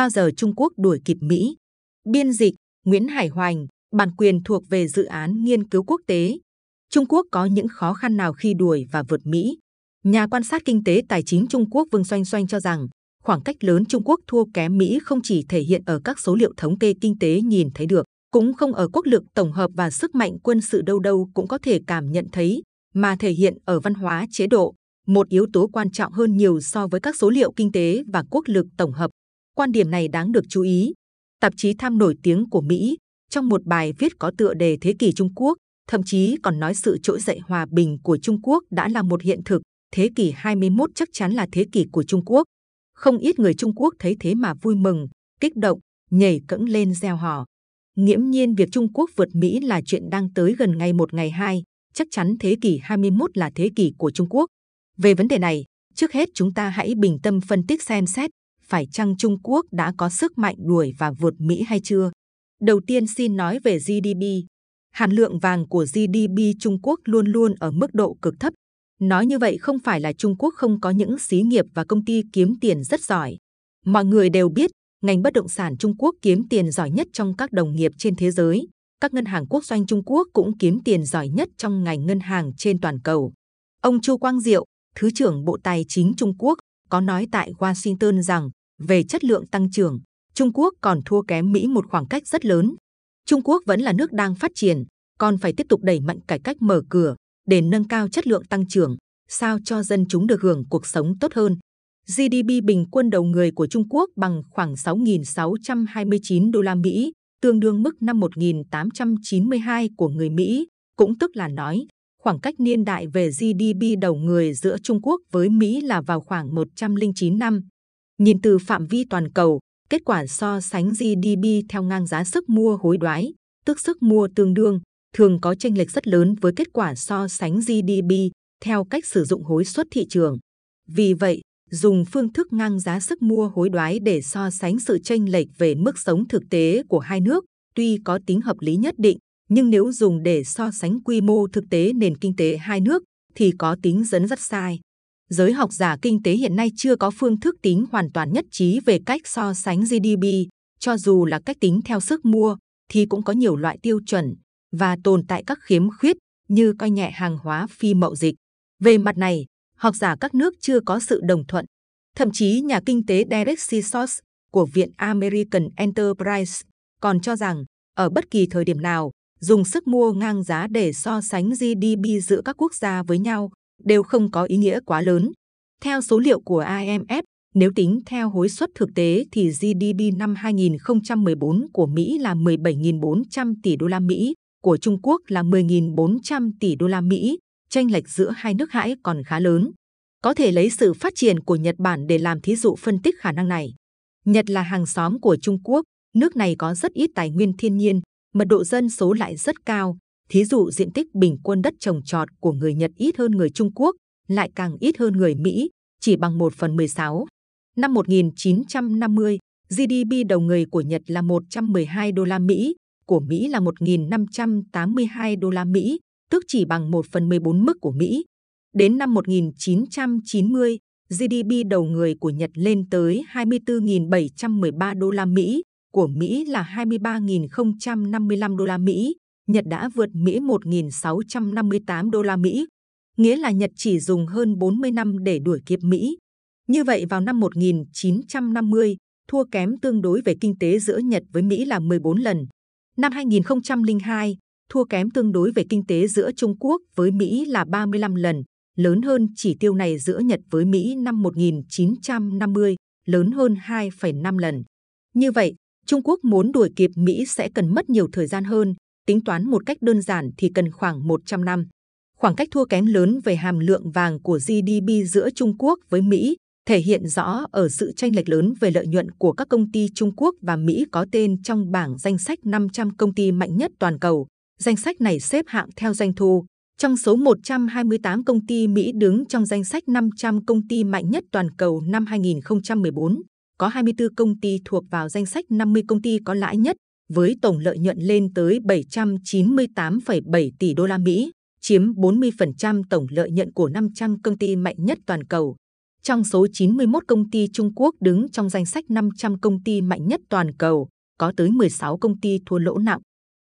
bao giờ Trung Quốc đuổi kịp Mỹ. Biên dịch Nguyễn Hải Hoành, bản quyền thuộc về dự án nghiên cứu quốc tế. Trung Quốc có những khó khăn nào khi đuổi và vượt Mỹ? Nhà quan sát kinh tế tài chính Trung Quốc Vương Xoanh Xoanh cho rằng, khoảng cách lớn Trung Quốc thua kém Mỹ không chỉ thể hiện ở các số liệu thống kê kinh tế nhìn thấy được, cũng không ở quốc lực tổng hợp và sức mạnh quân sự đâu đâu cũng có thể cảm nhận thấy, mà thể hiện ở văn hóa chế độ, một yếu tố quan trọng hơn nhiều so với các số liệu kinh tế và quốc lực tổng hợp. Quan điểm này đáng được chú ý. Tạp chí tham nổi tiếng của Mỹ, trong một bài viết có tựa đề Thế kỷ Trung Quốc, thậm chí còn nói sự trỗi dậy hòa bình của Trung Quốc đã là một hiện thực, thế kỷ 21 chắc chắn là thế kỷ của Trung Quốc. Không ít người Trung Quốc thấy thế mà vui mừng, kích động, nhảy cẫng lên reo hò. Nghiễm nhiên việc Trung Quốc vượt Mỹ là chuyện đang tới gần ngày một ngày hai, chắc chắn thế kỷ 21 là thế kỷ của Trung Quốc. Về vấn đề này, trước hết chúng ta hãy bình tâm phân tích xem xét, phải chăng Trung Quốc đã có sức mạnh đuổi và vượt Mỹ hay chưa? Đầu tiên xin nói về GDP. Hàm lượng vàng của GDP Trung Quốc luôn luôn ở mức độ cực thấp. Nói như vậy không phải là Trung Quốc không có những xí nghiệp và công ty kiếm tiền rất giỏi. Mọi người đều biết, ngành bất động sản Trung Quốc kiếm tiền giỏi nhất trong các đồng nghiệp trên thế giới. Các ngân hàng quốc doanh Trung Quốc cũng kiếm tiền giỏi nhất trong ngành ngân hàng trên toàn cầu. Ông Chu Quang Diệu, Thứ trưởng Bộ Tài chính Trung Quốc, có nói tại Washington rằng về chất lượng tăng trưởng, Trung Quốc còn thua kém Mỹ một khoảng cách rất lớn. Trung Quốc vẫn là nước đang phát triển, còn phải tiếp tục đẩy mạnh cải cách mở cửa để nâng cao chất lượng tăng trưởng, sao cho dân chúng được hưởng cuộc sống tốt hơn. GDP bình quân đầu người của Trung Quốc bằng khoảng 6.629 đô la Mỹ, tương đương mức năm 1892 của người Mỹ, cũng tức là nói khoảng cách niên đại về GDP đầu người giữa Trung Quốc với Mỹ là vào khoảng 109 năm. Nhìn từ phạm vi toàn cầu, kết quả so sánh GDP theo ngang giá sức mua hối đoái, tức sức mua tương đương, thường có chênh lệch rất lớn với kết quả so sánh GDP theo cách sử dụng hối suất thị trường. Vì vậy, dùng phương thức ngang giá sức mua hối đoái để so sánh sự chênh lệch về mức sống thực tế của hai nước, tuy có tính hợp lý nhất định, nhưng nếu dùng để so sánh quy mô thực tế nền kinh tế hai nước thì có tính dẫn rất sai. Giới học giả kinh tế hiện nay chưa có phương thức tính hoàn toàn nhất trí về cách so sánh GDP, cho dù là cách tính theo sức mua thì cũng có nhiều loại tiêu chuẩn và tồn tại các khiếm khuyết như coi nhẹ hàng hóa phi mậu dịch. Về mặt này, học giả các nước chưa có sự đồng thuận. Thậm chí nhà kinh tế Derek Sisos của Viện American Enterprise còn cho rằng ở bất kỳ thời điểm nào, dùng sức mua ngang giá để so sánh GDP giữa các quốc gia với nhau đều không có ý nghĩa quá lớn. Theo số liệu của IMF, nếu tính theo hối suất thực tế thì GDP năm 2014 của Mỹ là 17.400 tỷ đô la Mỹ, của Trung Quốc là 10.400 tỷ đô la Mỹ, chênh lệch giữa hai nước hãi còn khá lớn. Có thể lấy sự phát triển của Nhật Bản để làm thí dụ phân tích khả năng này. Nhật là hàng xóm của Trung Quốc, nước này có rất ít tài nguyên thiên nhiên, mật độ dân số lại rất cao. Thí dụ diện tích bình quân đất trồng trọt của người Nhật ít hơn người Trung Quốc, lại càng ít hơn người Mỹ, chỉ bằng 1 phần 16. Năm 1950, GDP đầu người của Nhật là 112 đô la Mỹ, của Mỹ là 1.582 đô la Mỹ, tức chỉ bằng 1 phần 14 mức của Mỹ. Đến năm 1990, GDP đầu người của Nhật lên tới 24.713 đô la Mỹ, của Mỹ là 23.055 đô la Mỹ. Nhật đã vượt Mỹ 1.658 đô la Mỹ, nghĩa là Nhật chỉ dùng hơn 40 năm để đuổi kịp Mỹ. Như vậy vào năm 1950, thua kém tương đối về kinh tế giữa Nhật với Mỹ là 14 lần. Năm 2002, thua kém tương đối về kinh tế giữa Trung Quốc với Mỹ là 35 lần, lớn hơn chỉ tiêu này giữa Nhật với Mỹ năm 1950, lớn hơn 2,5 lần. Như vậy, Trung Quốc muốn đuổi kịp Mỹ sẽ cần mất nhiều thời gian hơn, tính toán một cách đơn giản thì cần khoảng 100 năm. Khoảng cách thua kém lớn về hàm lượng vàng của GDP giữa Trung Quốc với Mỹ thể hiện rõ ở sự tranh lệch lớn về lợi nhuận của các công ty Trung Quốc và Mỹ có tên trong bảng danh sách 500 công ty mạnh nhất toàn cầu. Danh sách này xếp hạng theo doanh thu. Trong số 128 công ty Mỹ đứng trong danh sách 500 công ty mạnh nhất toàn cầu năm 2014, có 24 công ty thuộc vào danh sách 50 công ty có lãi nhất, với tổng lợi nhuận lên tới 798,7 tỷ đô la Mỹ, chiếm 40% tổng lợi nhuận của 500 công ty mạnh nhất toàn cầu. Trong số 91 công ty Trung Quốc đứng trong danh sách 500 công ty mạnh nhất toàn cầu, có tới 16 công ty thua lỗ nặng.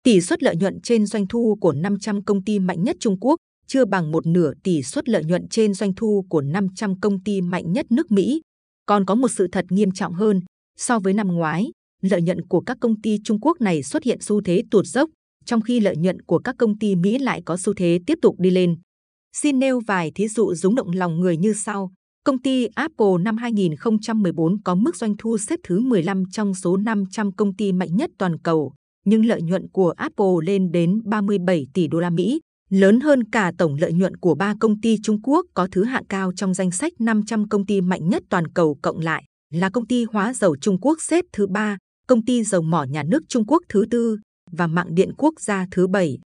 Tỷ suất lợi nhuận trên doanh thu của 500 công ty mạnh nhất Trung Quốc chưa bằng một nửa tỷ suất lợi nhuận trên doanh thu của 500 công ty mạnh nhất nước Mỹ. Còn có một sự thật nghiêm trọng hơn, so với năm ngoái, lợi nhuận của các công ty Trung Quốc này xuất hiện xu thế tụt dốc, trong khi lợi nhuận của các công ty Mỹ lại có xu thế tiếp tục đi lên. Xin nêu vài thí dụ rúng động lòng người như sau. Công ty Apple năm 2014 có mức doanh thu xếp thứ 15 trong số 500 công ty mạnh nhất toàn cầu, nhưng lợi nhuận của Apple lên đến 37 tỷ đô la Mỹ, lớn hơn cả tổng lợi nhuận của ba công ty Trung Quốc có thứ hạng cao trong danh sách 500 công ty mạnh nhất toàn cầu cộng lại là công ty hóa dầu Trung Quốc xếp thứ ba, công ty dầu mỏ nhà nước Trung Quốc thứ tư và mạng điện quốc gia thứ bảy.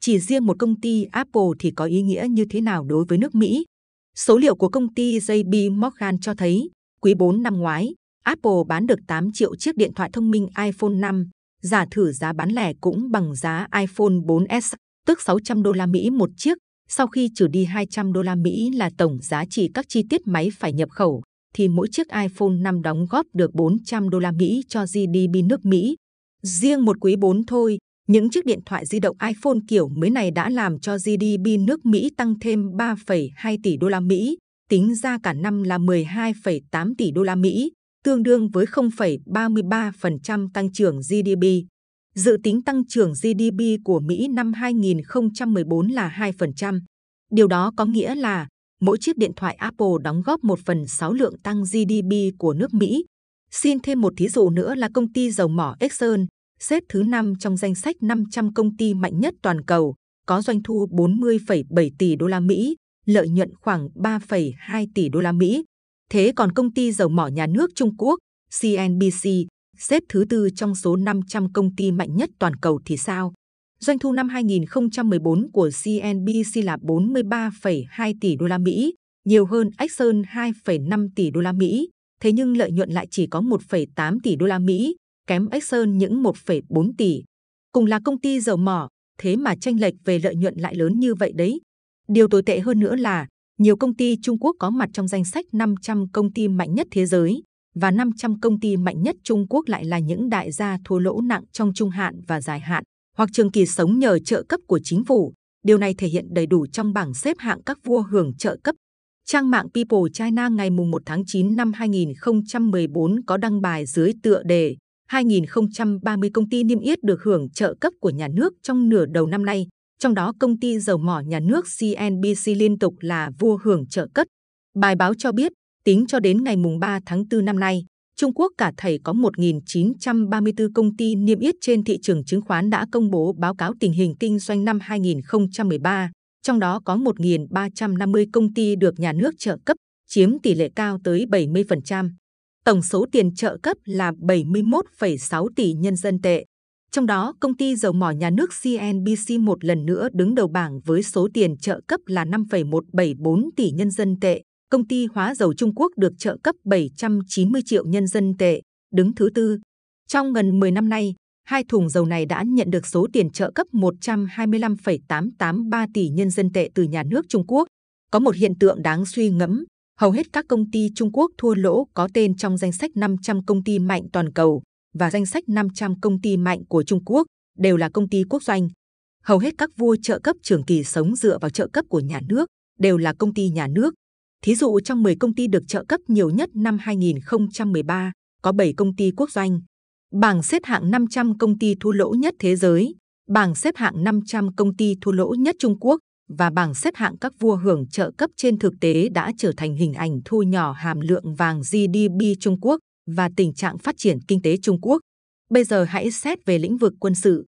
Chỉ riêng một công ty Apple thì có ý nghĩa như thế nào đối với nước Mỹ? Số liệu của công ty JP Morgan cho thấy, quý 4 năm ngoái, Apple bán được 8 triệu chiếc điện thoại thông minh iPhone 5, giả thử giá bán lẻ cũng bằng giá iPhone 4S, tức 600 đô la Mỹ một chiếc. Sau khi trừ đi 200 đô la Mỹ là tổng giá trị các chi tiết máy phải nhập khẩu, thì mỗi chiếc iPhone 5 đóng góp được 400 đô la Mỹ cho GDP nước Mỹ. Riêng một quý 4 thôi, những chiếc điện thoại di động iPhone kiểu mới này đã làm cho GDP nước Mỹ tăng thêm 3,2 tỷ đô la Mỹ, tính ra cả năm là 12,8 tỷ đô la Mỹ, tương đương với 0,33% tăng trưởng GDP. Dự tính tăng trưởng GDP của Mỹ năm 2014 là 2%. Điều đó có nghĩa là mỗi chiếc điện thoại Apple đóng góp 1 phần 6 lượng tăng GDP của nước Mỹ. Xin thêm một thí dụ nữa là công ty dầu mỏ Exxon, xếp thứ 5 trong danh sách 500 công ty mạnh nhất toàn cầu, có doanh thu 40,7 tỷ đô la Mỹ, lợi nhuận khoảng 3,2 tỷ đô la Mỹ. Thế còn công ty dầu mỏ nhà nước Trung Quốc, CNBC, xếp thứ tư trong số 500 công ty mạnh nhất toàn cầu thì sao? Doanh thu năm 2014 của CNBC là 43,2 tỷ đô la Mỹ, nhiều hơn Exxon 2,5 tỷ đô la Mỹ. Thế nhưng lợi nhuận lại chỉ có 1,8 tỷ đô la Mỹ, kém Exxon những 1,4 tỷ. Cùng là công ty dầu mỏ, thế mà tranh lệch về lợi nhuận lại lớn như vậy đấy. Điều tồi tệ hơn nữa là nhiều công ty Trung Quốc có mặt trong danh sách 500 công ty mạnh nhất thế giới và 500 công ty mạnh nhất Trung Quốc lại là những đại gia thua lỗ nặng trong trung hạn và dài hạn hoặc trường kỳ sống nhờ trợ cấp của chính phủ. Điều này thể hiện đầy đủ trong bảng xếp hạng các vua hưởng trợ cấp. Trang mạng People China ngày 1 tháng 9 năm 2014 có đăng bài dưới tựa đề 2030 công ty niêm yết được hưởng trợ cấp của nhà nước trong nửa đầu năm nay, trong đó công ty dầu mỏ nhà nước CNBC liên tục là vua hưởng trợ cấp. Bài báo cho biết, tính cho đến ngày 3 tháng 4 năm nay, Trung Quốc cả thầy có 1.934 công ty niêm yết trên thị trường chứng khoán đã công bố báo cáo tình hình kinh doanh năm 2013, trong đó có 1.350 công ty được nhà nước trợ cấp, chiếm tỷ lệ cao tới 70%. Tổng số tiền trợ cấp là 71,6 tỷ nhân dân tệ. Trong đó, công ty dầu mỏ nhà nước CNBC một lần nữa đứng đầu bảng với số tiền trợ cấp là 5,174 tỷ nhân dân tệ. Công ty hóa dầu Trung Quốc được trợ cấp 790 triệu nhân dân tệ, đứng thứ tư. Trong gần 10 năm nay, hai thùng dầu này đã nhận được số tiền trợ cấp 125,883 tỷ nhân dân tệ từ nhà nước Trung Quốc. Có một hiện tượng đáng suy ngẫm, hầu hết các công ty Trung Quốc thua lỗ có tên trong danh sách 500 công ty mạnh toàn cầu và danh sách 500 công ty mạnh của Trung Quốc đều là công ty quốc doanh. Hầu hết các vua trợ cấp trường kỳ sống dựa vào trợ cấp của nhà nước đều là công ty nhà nước. Thí dụ trong 10 công ty được trợ cấp nhiều nhất năm 2013, có 7 công ty quốc doanh. Bảng xếp hạng 500 công ty thua lỗ nhất thế giới, bảng xếp hạng 500 công ty thua lỗ nhất Trung Quốc và bảng xếp hạng các vua hưởng trợ cấp trên thực tế đã trở thành hình ảnh thu nhỏ hàm lượng vàng GDP Trung Quốc và tình trạng phát triển kinh tế Trung Quốc. Bây giờ hãy xét về lĩnh vực quân sự.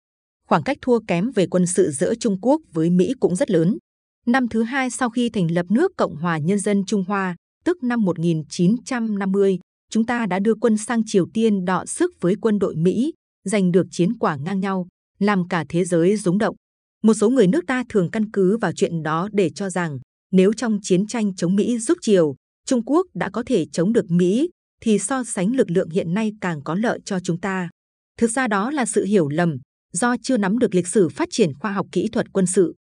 Khoảng cách thua kém về quân sự giữa Trung Quốc với Mỹ cũng rất lớn. Năm thứ hai sau khi thành lập nước Cộng hòa Nhân dân Trung Hoa, tức năm 1950, chúng ta đã đưa quân sang Triều Tiên đọ sức với quân đội Mỹ, giành được chiến quả ngang nhau, làm cả thế giới rúng động. Một số người nước ta thường căn cứ vào chuyện đó để cho rằng nếu trong chiến tranh chống Mỹ giúp Triều, Trung Quốc đã có thể chống được Mỹ, thì so sánh lực lượng hiện nay càng có lợi cho chúng ta. Thực ra đó là sự hiểu lầm, do chưa nắm được lịch sử phát triển khoa học kỹ thuật quân sự.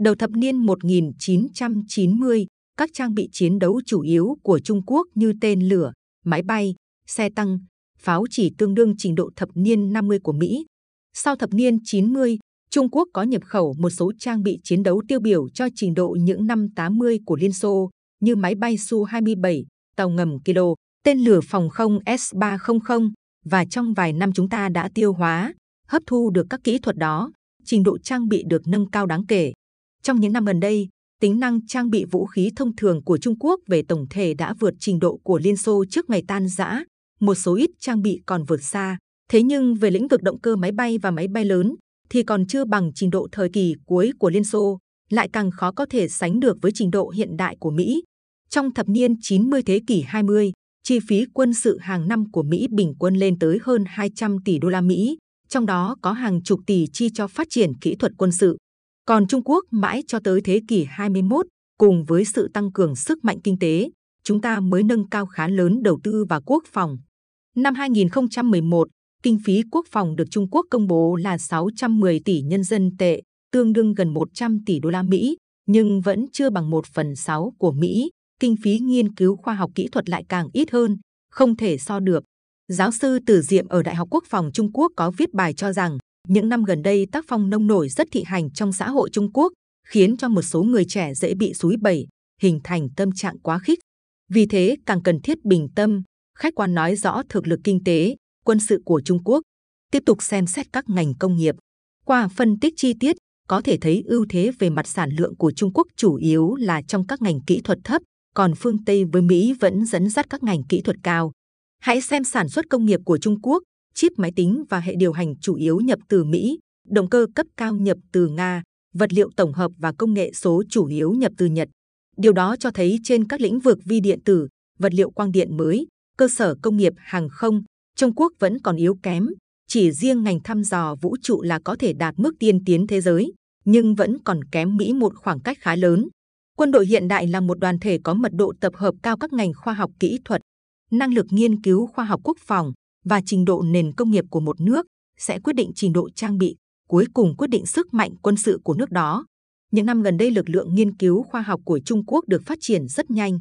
Đầu thập niên 1990, các trang bị chiến đấu chủ yếu của Trung Quốc như tên lửa, máy bay, xe tăng, pháo chỉ tương đương trình độ thập niên 50 của Mỹ. Sau thập niên 90, Trung Quốc có nhập khẩu một số trang bị chiến đấu tiêu biểu cho trình độ những năm 80 của Liên Xô, như máy bay Su-27, tàu ngầm Kilo, tên lửa phòng không S-300, và trong vài năm chúng ta đã tiêu hóa, hấp thu được các kỹ thuật đó, trình độ trang bị được nâng cao đáng kể. Trong những năm gần đây, tính năng trang bị vũ khí thông thường của Trung Quốc về tổng thể đã vượt trình độ của Liên Xô trước ngày tan rã. Một số ít trang bị còn vượt xa. Thế nhưng về lĩnh vực động cơ máy bay và máy bay lớn thì còn chưa bằng trình độ thời kỳ cuối của Liên Xô, lại càng khó có thể sánh được với trình độ hiện đại của Mỹ. Trong thập niên 90 thế kỷ 20, chi phí quân sự hàng năm của Mỹ bình quân lên tới hơn 200 tỷ đô la Mỹ, trong đó có hàng chục tỷ chi cho phát triển kỹ thuật quân sự. Còn Trung Quốc mãi cho tới thế kỷ 21, cùng với sự tăng cường sức mạnh kinh tế, chúng ta mới nâng cao khá lớn đầu tư vào quốc phòng. Năm 2011, kinh phí quốc phòng được Trung Quốc công bố là 610 tỷ nhân dân tệ, tương đương gần 100 tỷ đô la Mỹ, nhưng vẫn chưa bằng 1 phần 6 của Mỹ. Kinh phí nghiên cứu khoa học kỹ thuật lại càng ít hơn, không thể so được. Giáo sư Tử Diệm ở Đại học Quốc phòng Trung Quốc có viết bài cho rằng những năm gần đây tác phong nông nổi rất thị hành trong xã hội Trung Quốc, khiến cho một số người trẻ dễ bị suối bẩy, hình thành tâm trạng quá khích. Vì thế càng cần thiết bình tâm, khách quan nói rõ thực lực kinh tế, quân sự của Trung Quốc. Tiếp tục xem xét các ngành công nghiệp. Qua phân tích chi tiết, có thể thấy ưu thế về mặt sản lượng của Trung Quốc chủ yếu là trong các ngành kỹ thuật thấp, còn phương Tây với Mỹ vẫn dẫn dắt các ngành kỹ thuật cao. Hãy xem sản xuất công nghiệp của Trung Quốc, chip máy tính và hệ điều hành chủ yếu nhập từ Mỹ, động cơ cấp cao nhập từ Nga, vật liệu tổng hợp và công nghệ số chủ yếu nhập từ Nhật. Điều đó cho thấy trên các lĩnh vực vi điện tử, vật liệu quang điện mới, cơ sở công nghiệp hàng không, Trung Quốc vẫn còn yếu kém. Chỉ riêng ngành thăm dò vũ trụ là có thể đạt mức tiên tiến thế giới, nhưng vẫn còn kém Mỹ một khoảng cách khá lớn. Quân đội hiện đại là một đoàn thể có mật độ tập hợp cao các ngành khoa học kỹ thuật, năng lực nghiên cứu khoa học quốc phòng, và trình độ nền công nghiệp của một nước sẽ quyết định trình độ trang bị, cuối cùng quyết định sức mạnh quân sự của nước đó. Những năm gần đây, lực lượng nghiên cứu khoa học của Trung Quốc được phát triển rất nhanh.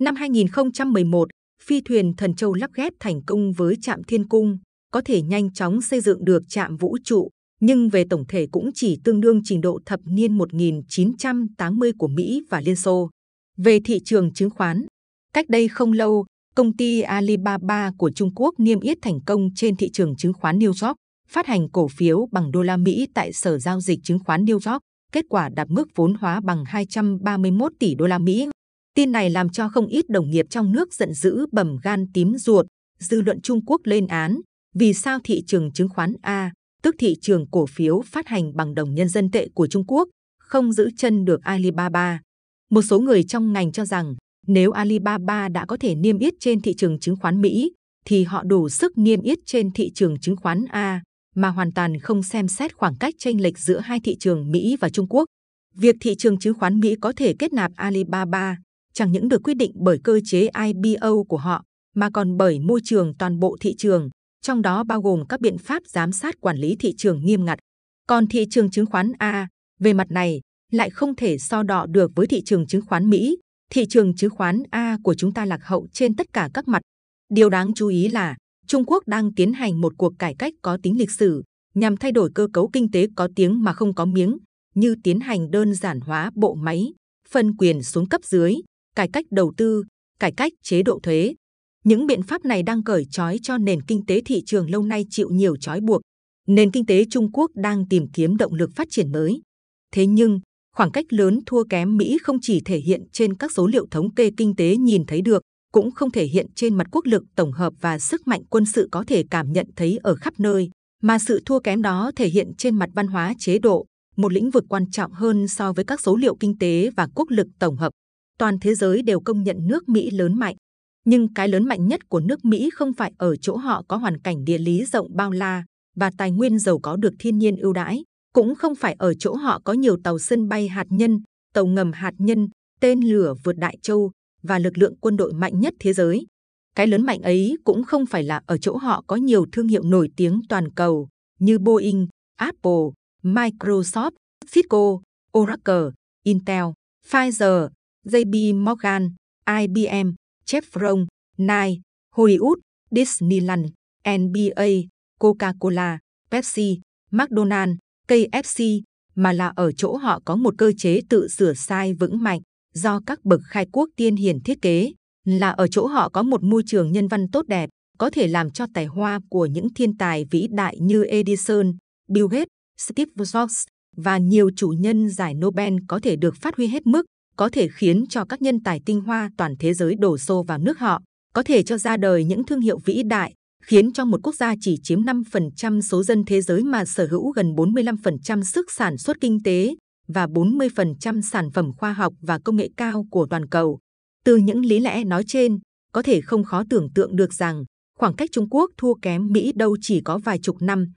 Năm 2011, phi thuyền Thần Châu lắp ghép thành công với trạm Thiên Cung, có thể nhanh chóng xây dựng được trạm vũ trụ, nhưng về tổng thể cũng chỉ tương đương trình độ thập niên 1980 của Mỹ và Liên Xô. Về thị trường chứng khoán, cách đây không lâu, công ty Alibaba của Trung Quốc niêm yết thành công trên thị trường chứng khoán New York, phát hành cổ phiếu bằng đô la Mỹ tại Sở Giao dịch Chứng khoán New York, kết quả đạt mức vốn hóa bằng 231 tỷ đô la Mỹ. Tin này làm cho không ít đồng nghiệp trong nước giận dữ bầm gan tím ruột, dư luận Trung Quốc lên án, vì sao thị trường chứng khoán A, tức thị trường cổ phiếu phát hành bằng đồng nhân dân tệ của Trung Quốc, không giữ chân được Alibaba. Một số người trong ngành cho rằng nếu Alibaba đã có thể niêm yết trên thị trường chứng khoán Mỹ, thì họ đủ sức niêm yết trên thị trường chứng khoán A, mà hoàn toàn không xem xét khoảng cách chênh lệch giữa hai thị trường Mỹ và Trung Quốc. Việc thị trường chứng khoán Mỹ có thể kết nạp Alibaba chẳng những được quyết định bởi cơ chế IPO của họ, mà còn bởi môi trường toàn bộ thị trường, trong đó bao gồm các biện pháp giám sát quản lý thị trường nghiêm ngặt. Còn thị trường chứng khoán A, về mặt này, lại không thể so đọ được với thị trường chứng khoán Mỹ, thị trường chứng khoán A của chúng ta lạc hậu trên tất cả các mặt. Điều đáng chú ý là Trung Quốc đang tiến hành một cuộc cải cách có tính lịch sử nhằm thay đổi cơ cấu kinh tế có tiếng mà không có miếng, như tiến hành đơn giản hóa bộ máy, phân quyền xuống cấp dưới, cải cách đầu tư, cải cách chế độ thuế. Những biện pháp này đang cởi trói cho nền kinh tế thị trường lâu nay chịu nhiều trói buộc. Nền kinh tế Trung Quốc đang tìm kiếm động lực phát triển mới. Thế nhưng, Khoảng cách lớn thua kém Mỹ không chỉ thể hiện trên các số liệu thống kê kinh tế nhìn thấy được, cũng không thể hiện trên mặt quốc lực tổng hợp và sức mạnh quân sự có thể cảm nhận thấy ở khắp nơi, mà sự thua kém đó thể hiện trên mặt văn hóa chế độ, một lĩnh vực quan trọng hơn so với các số liệu kinh tế và quốc lực tổng hợp. Toàn thế giới đều công nhận nước Mỹ lớn mạnh. Nhưng cái lớn mạnh nhất của nước Mỹ không phải ở chỗ họ có hoàn cảnh địa lý rộng bao la và tài nguyên giàu có được thiên nhiên ưu đãi, cũng không phải ở chỗ họ có nhiều tàu sân bay hạt nhân, tàu ngầm hạt nhân, tên lửa vượt đại châu và lực lượng quân đội mạnh nhất thế giới. Cái lớn mạnh ấy cũng không phải là ở chỗ họ có nhiều thương hiệu nổi tiếng toàn cầu như Boeing, Apple, Microsoft, Cisco, Oracle, Intel, Pfizer, JP Morgan, IBM, Chevron, Nike, Hollywood, Disneyland, NBA, Coca-Cola, Pepsi, McDonald's, KFC, mà là ở chỗ họ có một cơ chế tự sửa sai vững mạnh do các bậc khai quốc tiên hiền thiết kế, là ở chỗ họ có một môi trường nhân văn tốt đẹp, có thể làm cho tài hoa của những thiên tài vĩ đại như Edison, Bill Gates, Steve Jobs và nhiều chủ nhân giải Nobel có thể được phát huy hết mức, có thể khiến cho các nhân tài tinh hoa toàn thế giới đổ xô vào nước họ, có thể cho ra đời những thương hiệu vĩ đại, khiến cho một quốc gia chỉ chiếm 5% số dân thế giới mà sở hữu gần 45% sức sản xuất kinh tế và 40% sản phẩm khoa học và công nghệ cao của toàn cầu. Từ những lý lẽ nói trên, có thể không khó tưởng tượng được rằng khoảng cách Trung Quốc thua kém Mỹ đâu chỉ có vài chục năm,